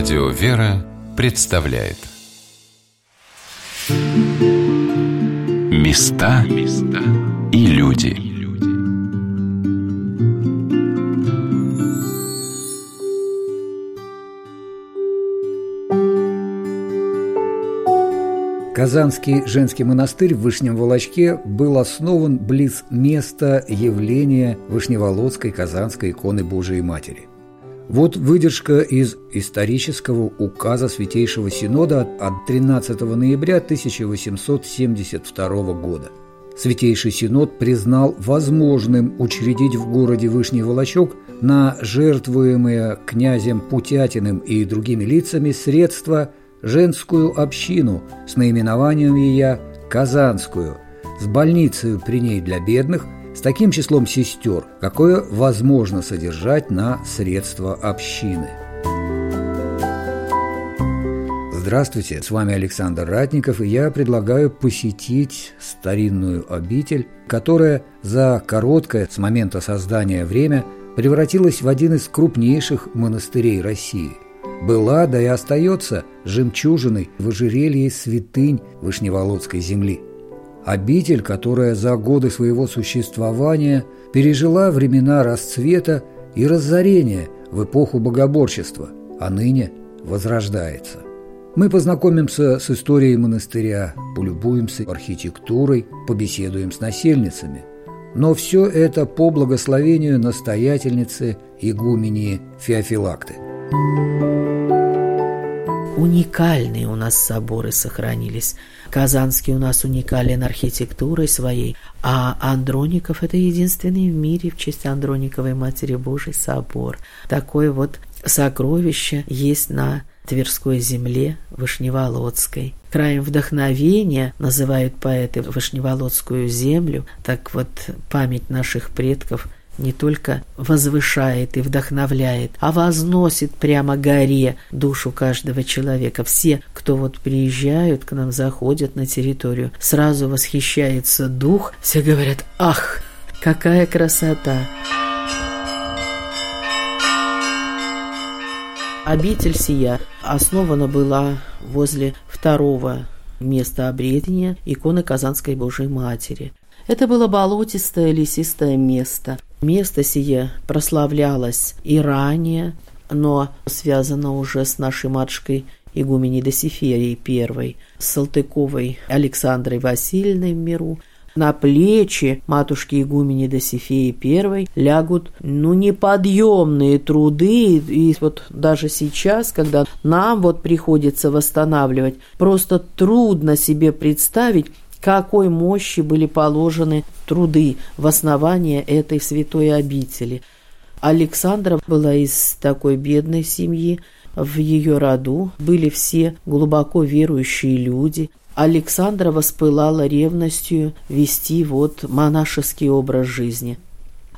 Радио «Вера» представляет Места и люди Казанский женский монастырь в Вышнем Волочке был основан близ места явления Вышневолодской Казанской иконы Божией Матери. Вот выдержка из исторического указа Святейшего Синода от 13 ноября 1872 года. Святейший Синод признал возможным учредить в городе Вышний Волочок на жертвуемые князем Путятиным и другими лицами средства женскую общину с наименованием ее «Казанскую», с больницей при ней для бедных – с таким числом сестер, какое возможно содержать на средства общины. Здравствуйте, с вами Александр Ратников, и я предлагаю посетить старинную обитель, которая за короткое с момента создания время превратилась в один из крупнейших монастырей России. Была, да и остается жемчужиной в ожерелье святынь Вышневолодской земли – Обитель, которая за годы своего существования пережила времена расцвета и разорения в эпоху богоборчества, а ныне возрождается. Мы познакомимся с историей монастыря, полюбуемся архитектурой, побеседуем с насельницами. Но все это по благословению настоятельницы игумени Феофилакты. Уникальные у нас соборы сохранились – Казанский у нас уникален архитектурой своей, а Андроников – это единственный в мире в честь Андрониковой Матери Божией собор. Такое вот сокровище есть на Тверской земле Вышневолодской. Краем вдохновения называют поэты Вышневолодскую землю, так вот память наших предков – не только возвышает и вдохновляет, а возносит прямо горе душу каждого человека. Все, кто вот приезжают к нам, заходят на территорию, сразу восхищается дух, все говорят «Ах, какая красота!» Обитель сия основана была возле второго места обретения иконы Казанской Божьей Матери. Это было болотистое лесистое место. Место сие прославлялось и ранее, но связано уже с нашей матушкой игуменей Досиферией I, с Салтыковой Александрой Васильевной в миру, на плечи матушки игумени Досифеи I лягут ну неподъемные труды, и вот даже сейчас, когда нам вот приходится восстанавливать, просто трудно себе представить, какой мощи были положены труды в основание этой святой обители. Александра была из такой бедной семьи, в ее роду были все глубоко верующие люди. Александра воспылала ревностью вести вот монашеский образ жизни.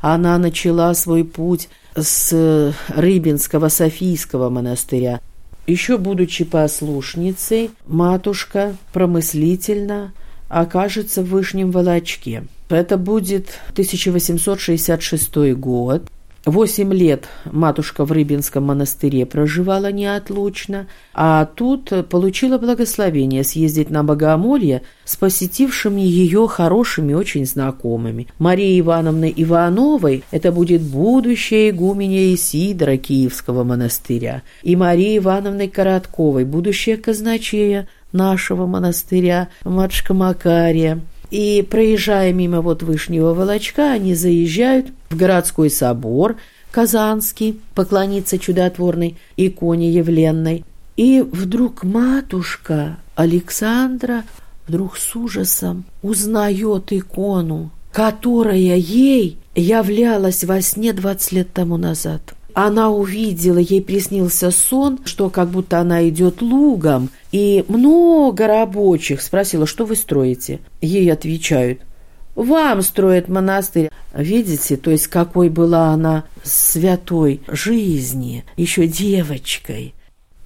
Она начала свой путь с Рыбинского Софийского монастыря. Еще будучи послушницей, матушка промыслительно окажется в Вышнем Волочке. Это будет 1866 год. Восемь лет матушка в Рыбинском монастыре проживала неотлучно, а тут получила благословение съездить на богомолье с посетившими ее хорошими очень знакомыми. Марии Ивановны Ивановой это будет будущая игуменя Исидора Киевского монастыря, и Марии Ивановной Коротковой, будущая казначея нашего монастыря, матушка Макария. И проезжая мимо вот Вышнего Волочка, они заезжают в городской собор Казанский, поклониться чудотворной иконе Явленной. И вдруг матушка Александра вдруг с ужасом узнает икону, которая ей являлась во сне 20 лет тому назад. Она увидела, ей приснился сон, что как будто она идет лугом, и много рабочих спросила, что вы строите. Ей отвечают, вам строят монастырь. Видите, то есть какой была она святой жизни, еще девочкой.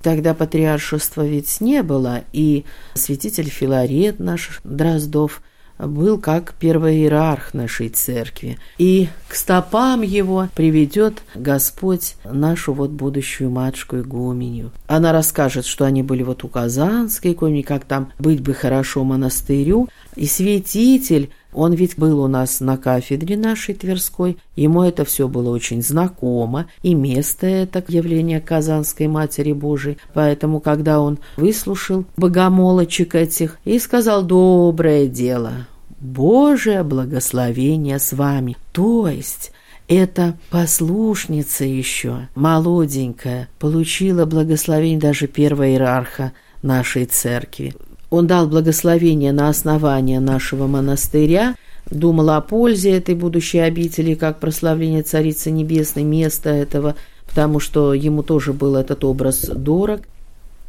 Тогда патриаршества ведь не было, и святитель Филарет наш Дроздов был как первый иерарх нашей церкви. И к стопам его приведет Господь нашу вот будущую матушку игуменью. Она расскажет, что они были вот у Казанской как там быть бы хорошо монастырю. И святитель он ведь был у нас на кафедре нашей Тверской, ему это все было очень знакомо, и место это явление Казанской Матери Божией. Поэтому, когда он выслушал богомолочек этих и сказал «доброе дело», «Божие благословение с вами», то есть эта послушница еще, молоденькая, получила благословение даже первого иерарха нашей церкви. Он дал благословение на основание нашего монастыря, думал о пользе этой будущей обители, как прославление Царицы Небесной, места этого, потому что ему тоже был этот образ дорог.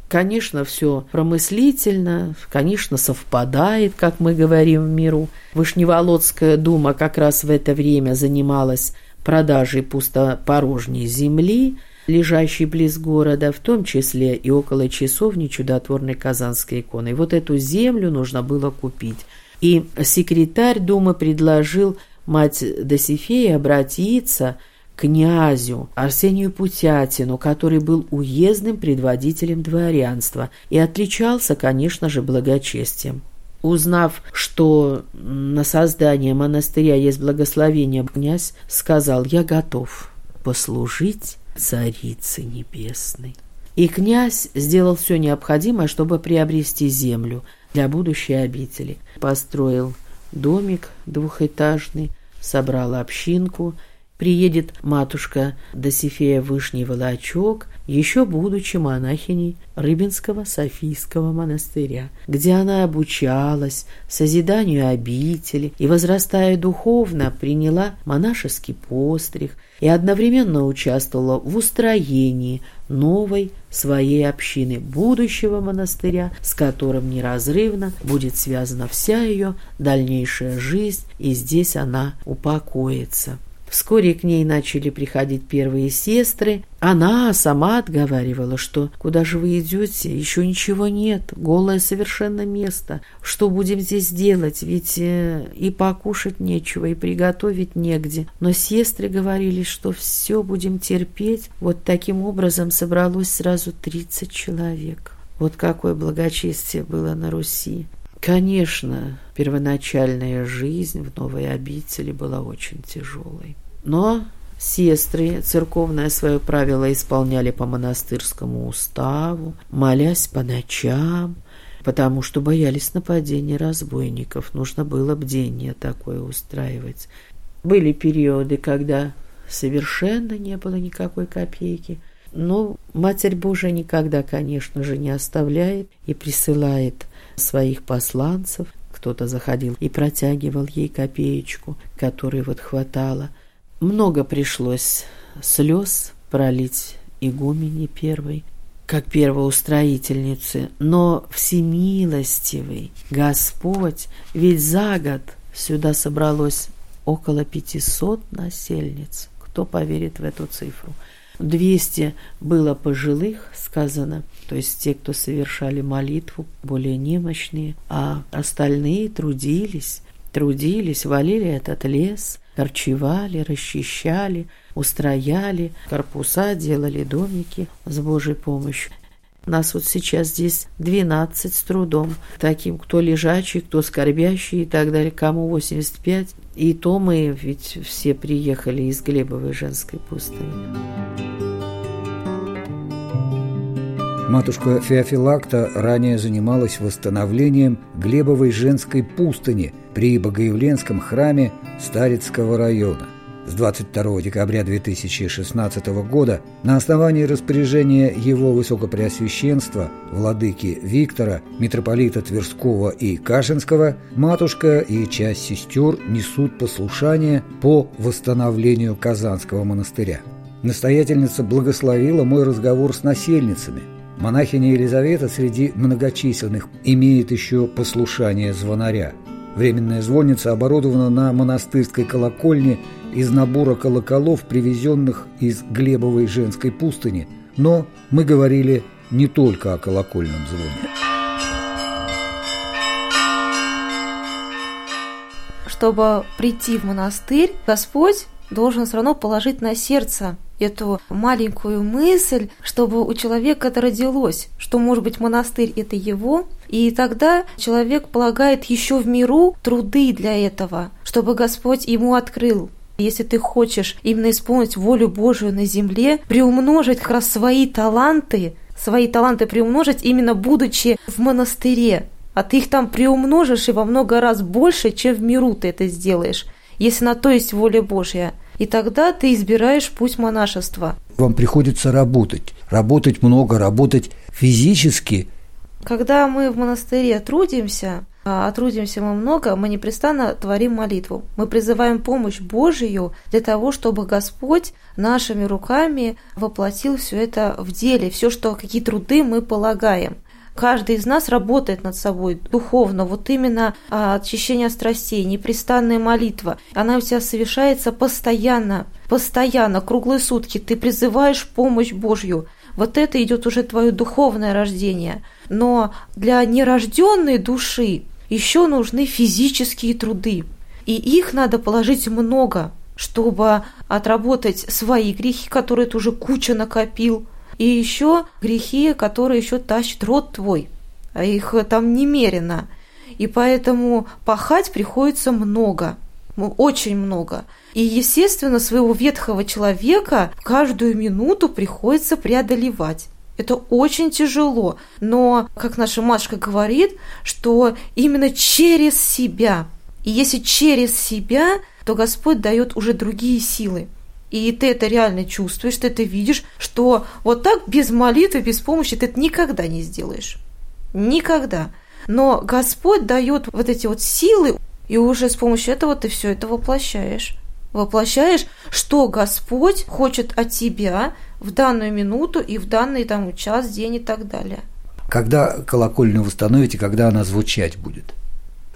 Конечно, все промыслительно, конечно, совпадает, как мы говорим в миру. Вышневолодская дума как раз в это время занималась продажей пустопорожней земли, лежащий близ города, в том числе и около часовни чудотворной Казанской иконы. Вот эту землю нужно было купить. И секретарь Думы предложил мать Досифеи обратиться к князю Арсению Путятину, который был уездным предводителем дворянства и отличался, конечно же, благочестием. Узнав, что на создание монастыря есть благословение, князь сказал, я готов послужить Царицы Небесной. И князь сделал все необходимое, чтобы приобрести землю для будущей обители. Построил домик двухэтажный, собрал общинку – приедет матушка Досифея Вышний Волочок, еще будучи монахиней Рыбинского Софийского монастыря, где она обучалась созиданию обители и, возрастая духовно, приняла монашеский постриг и одновременно участвовала в устроении новой своей общины, будущего монастыря, с которым неразрывно будет связана вся ее дальнейшая жизнь, и здесь она упокоится. Вскоре к ней начали приходить первые сестры. Она сама отговаривала, что «Куда же вы идете? Еще ничего нет. Голое совершенно место. Что будем здесь делать? Ведь э, и покушать нечего, и приготовить негде». Но сестры говорили, что все будем терпеть. Вот таким образом собралось сразу 30 человек. Вот какое благочестие было на Руси. Конечно, первоначальная жизнь в новой обители была очень тяжелой. Но сестры церковное свое правило исполняли по монастырскому уставу, молясь по ночам, потому что боялись нападения разбойников. Нужно было бдение такое устраивать. Были периоды, когда совершенно не было никакой копейки. Но Матерь Божия никогда, конечно же, не оставляет и присылает своих посланцев. Кто-то заходил и протягивал ей копеечку, которой вот хватало. Много пришлось слез пролить игумене первой, как первоустроительнице, но всемилостивый Господь, ведь за год сюда собралось около пятисот насельниц. Кто поверит в эту цифру? 200 было пожилых, сказано, то есть те, кто совершали молитву, более немощные, а остальные трудились, трудились, валили этот лес, корчевали, расчищали, устрояли, корпуса делали, домики с Божьей помощью. Нас вот сейчас здесь 12 с трудом. Таким, кто лежачий, кто скорбящий и так далее, кому 85. И то мы ведь все приехали из Глебовой женской пустыни. Матушка Феофилакта ранее занималась восстановлением Глебовой женской пустыни при Богоявленском храме Старицкого района. С 22 декабря 2016 года на основании распоряжения его Высокопреосвященства, владыки Виктора, митрополита Тверского и Кашинского, матушка и часть сестер несут послушание по восстановлению Казанского монастыря. Настоятельница благословила мой разговор с насельницами – Монахиня Елизавета среди многочисленных имеет еще послушание звонаря. Временная звонница оборудована на монастырской колокольне из набора колоколов, привезенных из Глебовой женской пустыни. Но мы говорили не только о колокольном звоне. чтобы прийти в монастырь, Господь должен все равно положить на сердце эту маленькую мысль, чтобы у человека это родилось, что, может быть, монастырь – это его, и тогда человек полагает еще в миру труды для этого, чтобы Господь ему открыл. Если ты хочешь именно исполнить волю Божию на земле, приумножить как раз свои таланты, свои таланты приумножить именно будучи в монастыре, а ты их там приумножишь и во много раз больше, чем в миру ты это сделаешь, если на то есть воля Божья. И тогда ты избираешь путь монашества. Вам приходится работать, работать много, работать физически. Когда мы в монастыре трудимся, а трудимся мы много, мы непрестанно творим молитву. Мы призываем помощь Божию для того, чтобы Господь нашими руками воплотил все это в деле, все, что какие труды мы полагаем. Каждый из нас работает над собой духовно. Вот именно а, очищение страстей, непрестанная молитва. Она у тебя совершается постоянно, постоянно, круглые сутки. Ты призываешь помощь Божью. Вот это идет уже твое духовное рождение. Но для нерожденной души еще нужны физические труды. И их надо положить много, чтобы отработать свои грехи, которые ты уже куча накопил, и еще грехи, которые еще тащит род твой, а их там немерено. И поэтому пахать приходится много, очень много. И, естественно, своего ветхого человека каждую минуту приходится преодолевать. Это очень тяжело, но, как наша Машка говорит, что именно через себя. И если через себя, то Господь дает уже другие силы. И ты это реально чувствуешь, ты это видишь, что вот так без молитвы, без помощи ты это никогда не сделаешь. Никогда. Но Господь дает вот эти вот силы, и уже с помощью этого ты все это воплощаешь. Воплощаешь, что Господь хочет от тебя в данную минуту и в данный там час, день и так далее. Когда колокольню восстановите, когда она звучать будет?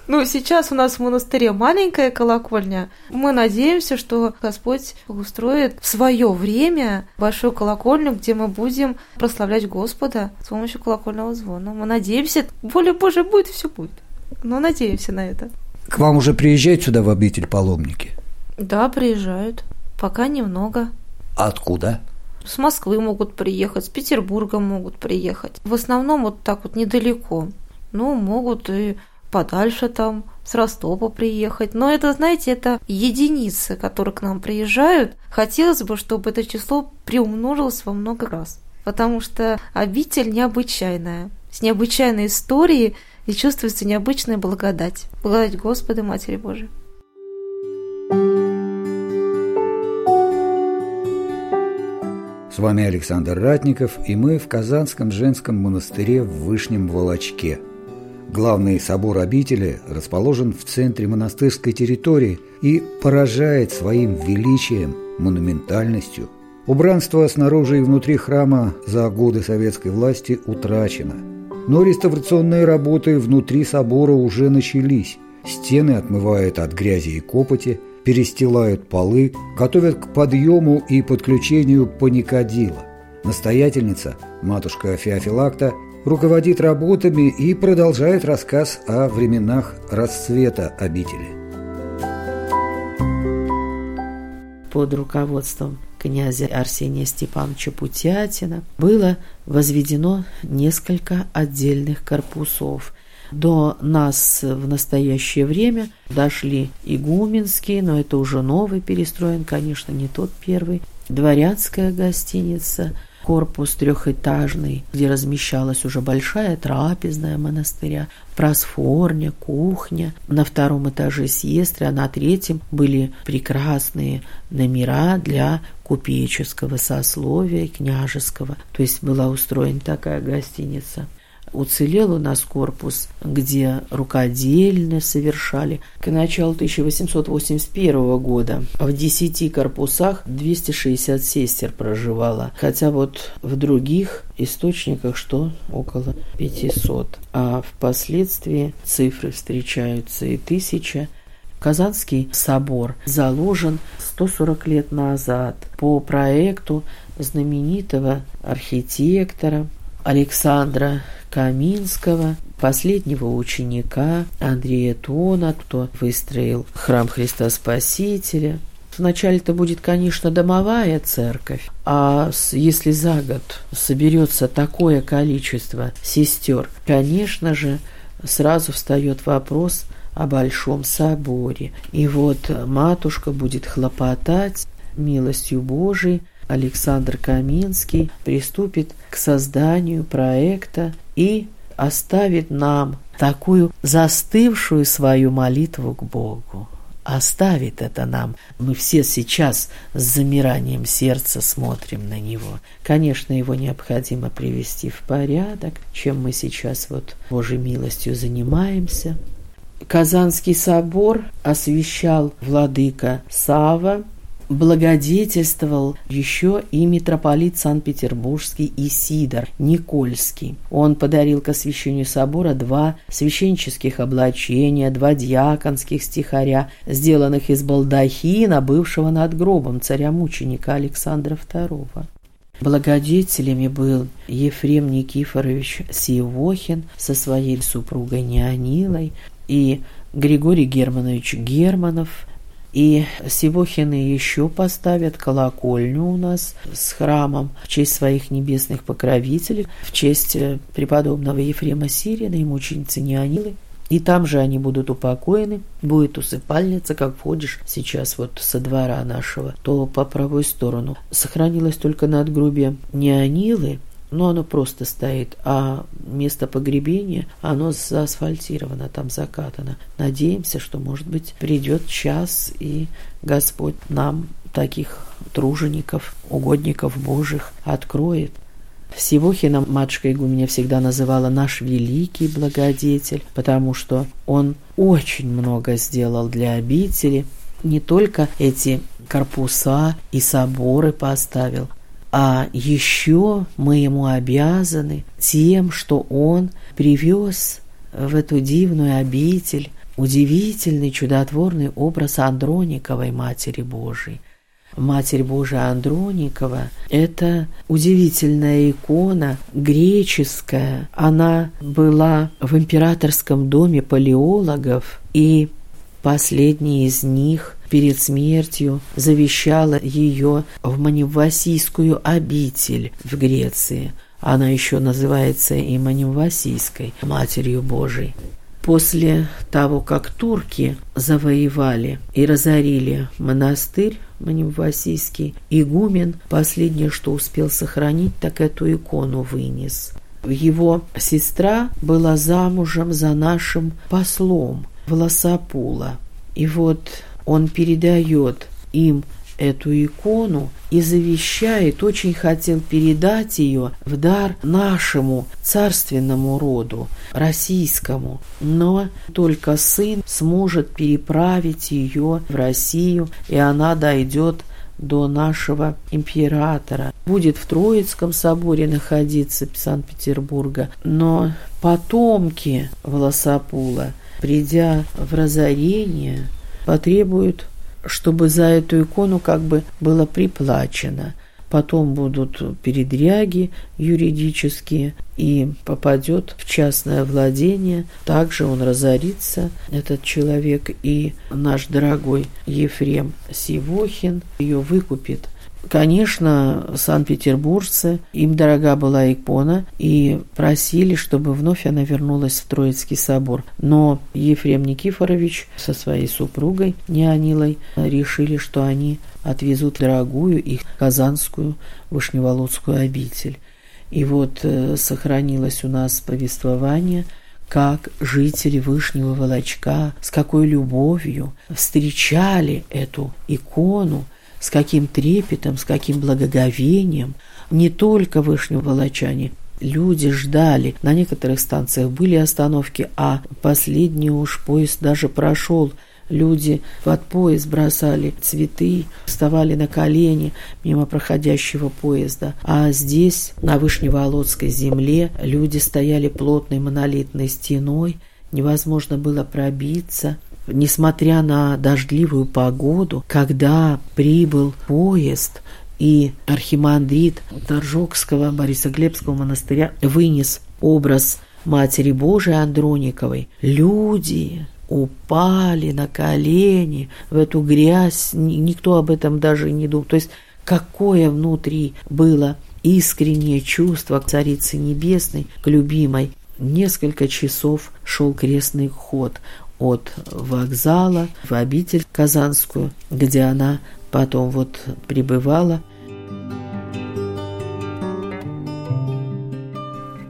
Ну, сейчас у нас в монастыре маленькая колокольня. Мы надеемся, что Господь устроит в свое время большую колокольню, где мы будем прославлять Господа с помощью колокольного звона. Мы надеемся, воля Божия будет, все будет. Но надеемся на это. К вам уже приезжают сюда в обитель паломники? Да, приезжают. Пока немного. А откуда? С Москвы могут приехать, с Петербурга могут приехать. В основном вот так вот недалеко. Ну, могут и подальше там, с Ростова приехать. Но это, знаете, это единицы, которые к нам приезжают. Хотелось бы, чтобы это число приумножилось во много раз. Потому что обитель необычайная, с необычайной историей и чувствуется необычная благодать. Благодать Господа Матери Божией. С вами Александр Ратников, и мы в Казанском женском монастыре в Вышнем Волочке – Главный собор обители расположен в центре монастырской территории и поражает своим величием, монументальностью. Убранство снаружи и внутри храма за годы советской власти утрачено. Но реставрационные работы внутри собора уже начались. Стены отмывают от грязи и копоти, перестилают полы, готовят к подъему и подключению паникадила. Настоятельница, матушка Феофилакта, руководит работами и продолжает рассказ о временах расцвета обители. Под руководством князя Арсения Степановича Путятина было возведено несколько отдельных корпусов. До нас в настоящее время дошли игуменские, но это уже новый перестроен, конечно, не тот первый, дворянская гостиница – корпус трехэтажный, где размещалась уже большая трапезная монастыря, просфорня, кухня. На втором этаже сестры, а на третьем были прекрасные номера для купеческого сословия, княжеского. То есть была устроена такая гостиница. Уцелел у нас корпус, где рукодельно совершали. К началу 1881 года в 10 корпусах 260 сестер проживало, хотя вот в других источниках что около 500. А впоследствии цифры встречаются и тысяча. Казанский собор заложен 140 лет назад по проекту знаменитого архитектора Александра Каминского последнего ученика Андрея Тона, кто выстроил храм Христа Спасителя. Вначале это будет, конечно, домовая церковь, а если за год соберется такое количество сестер, конечно же, сразу встает вопрос о Большом соборе. И вот матушка будет хлопотать милостью Божией, Александр Каминский приступит к созданию проекта и оставит нам такую застывшую свою молитву к Богу. Оставит это нам. Мы все сейчас с замиранием сердца смотрим на него. Конечно, его необходимо привести в порядок, чем мы сейчас вот Божьей милостью занимаемся. Казанский собор освящал владыка Сава, благодетельствовал еще и митрополит Санкт-Петербургский Исидор Никольский. Он подарил к освящению собора два священческих облачения, два диаконских стихаря, сделанных из балдахина, бывшего над гробом царя-мученика Александра II. Благодетелями был Ефрем Никифорович Сиевохин со своей супругой Неонилой и Григорий Германович Германов, и Сивохины еще поставят колокольню у нас с храмом в честь своих небесных покровителей, в честь э, преподобного Ефрема Сирина и мученицы Неонилы. И там же они будут упокоены, будет усыпальница, как входишь сейчас вот со двора нашего, то по правой сторону. Сохранилось только надгробие Неонилы, но оно просто стоит, а место погребения, оно заасфальтировано, там закатано. Надеемся, что, может быть, придет час, и Господь нам таких тружеников, угодников Божьих откроет. Сивохина матушка Игуменя всегда называла наш великий благодетель, потому что он очень много сделал для обители, не только эти корпуса и соборы поставил, а еще мы ему обязаны тем, что он привез в эту дивную обитель удивительный, чудотворный образ Андрониковой Матери Божией. Матерь Божия Андроникова – это удивительная икона, греческая. Она была в императорском доме палеологов, и последний из них перед смертью завещала ее в Маневасийскую обитель в Греции. Она еще называется и Маневасийской, Матерью Божией. После того, как турки завоевали и разорили монастырь Маневасийский, игумен последнее, что успел сохранить, так эту икону вынес. Его сестра была замужем за нашим послом Волосопула. И вот он передает им эту икону и завещает, очень хотел передать ее в дар нашему царственному роду, российскому. Но только сын сможет переправить ее в Россию, и она дойдет до нашего императора. Будет в Троицком соборе находиться Санкт-Петербурга, но потомки Волосопула, придя в разорение, потребуют, чтобы за эту икону как бы было приплачено. Потом будут передряги юридические и попадет в частное владение. Также он разорится, этот человек, и наш дорогой Ефрем Сивохин ее выкупит Конечно, санкт-петербуржцы, им дорога была икона, и просили, чтобы вновь она вернулась в Троицкий собор. Но Ефрем Никифорович со своей супругой Неонилой решили, что они отвезут дорогую их казанскую Вышневолодскую обитель. И вот э, сохранилось у нас повествование – как жители Вышнего Волочка, с какой любовью встречали эту икону, с каким трепетом, с каким благоговением не только Вышнего Волочане, люди ждали. На некоторых станциях были остановки, а последний уж поезд даже прошел. Люди под поезд бросали цветы, вставали на колени мимо проходящего поезда. А здесь, на Вышневолодской земле, люди стояли плотной монолитной стеной, невозможно было пробиться – несмотря на дождливую погоду, когда прибыл поезд, и архимандрит Торжокского Борисоглебского монастыря вынес образ Матери Божией Андрониковой, люди упали на колени в эту грязь, никто об этом даже не думал. То есть какое внутри было искреннее чувство к Царице Небесной, к любимой. Несколько часов шел крестный ход от вокзала в обитель Казанскую, где она потом вот пребывала.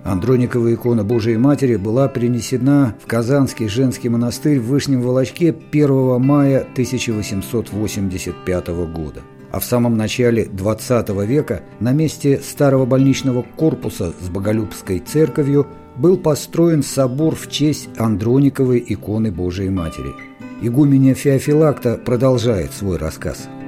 Андроникова икона Божией Матери была принесена в Казанский женский монастырь в Вышнем Волочке 1 мая 1885 года. А в самом начале XX века на месте старого больничного корпуса с Боголюбской церковью был построен собор в честь Андрониковой иконы Божией Матери. Игуменя Феофилакта продолжает свой рассказ –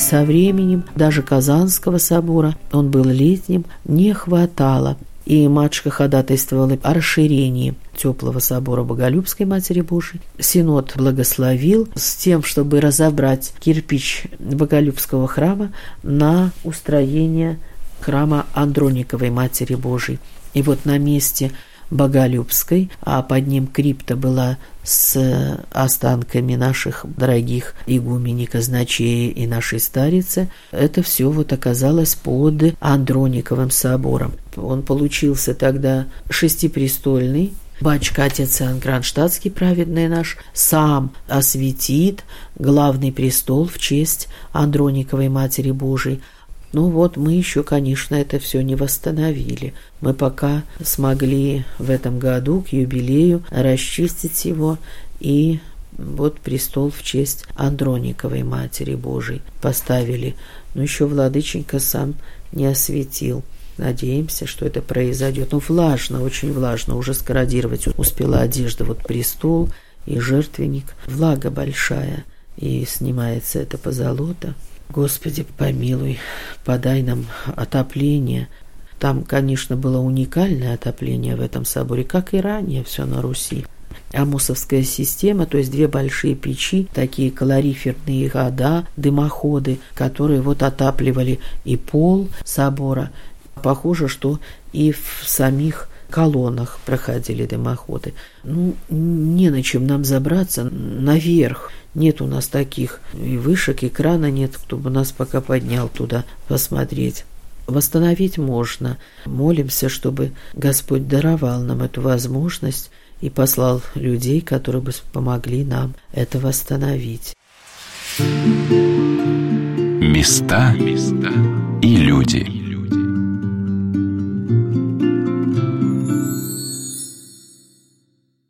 Со временем даже Казанского собора, он был летним, не хватало и матушка ходатайствовала о расширении теплого собора Боголюбской Матери Божией. Синод благословил с тем, чтобы разобрать кирпич Боголюбского храма на устроение храма Андрониковой Матери Божией. И вот на месте Боголюбской, а под ним крипта была с останками наших дорогих игумени казначея и нашей старицы. Это все вот оказалось под Андрониковым собором. Он получился тогда шестипрестольный, Батюшка, отец Иоанн Кронштадтский, праведный наш, сам осветит главный престол в честь Андрониковой Матери Божией, ну вот мы еще, конечно, это все не восстановили. Мы пока смогли в этом году к юбилею расчистить его и вот престол в честь Андрониковой Матери Божией поставили. Но еще Владыченька сам не осветил. Надеемся, что это произойдет. Ну, влажно, очень влажно. Уже скородировать успела одежда. Вот престол и жертвенник. Влага большая. И снимается это позолота. Господи, помилуй, подай нам отопление. Там, конечно, было уникальное отопление в этом соборе, как и ранее все на Руси. Амусовская система, то есть две большие печи, такие калориферные года, дымоходы, которые вот отапливали и пол собора. Похоже, что и в самих колоннах проходили дымоходы. Ну, не на чем нам забраться наверх. Нет у нас таких и вышек, и крана нет, кто бы нас пока поднял туда посмотреть. Восстановить можно. Молимся, чтобы Господь даровал нам эту возможность и послал людей, которые бы помогли нам это восстановить. Места и люди.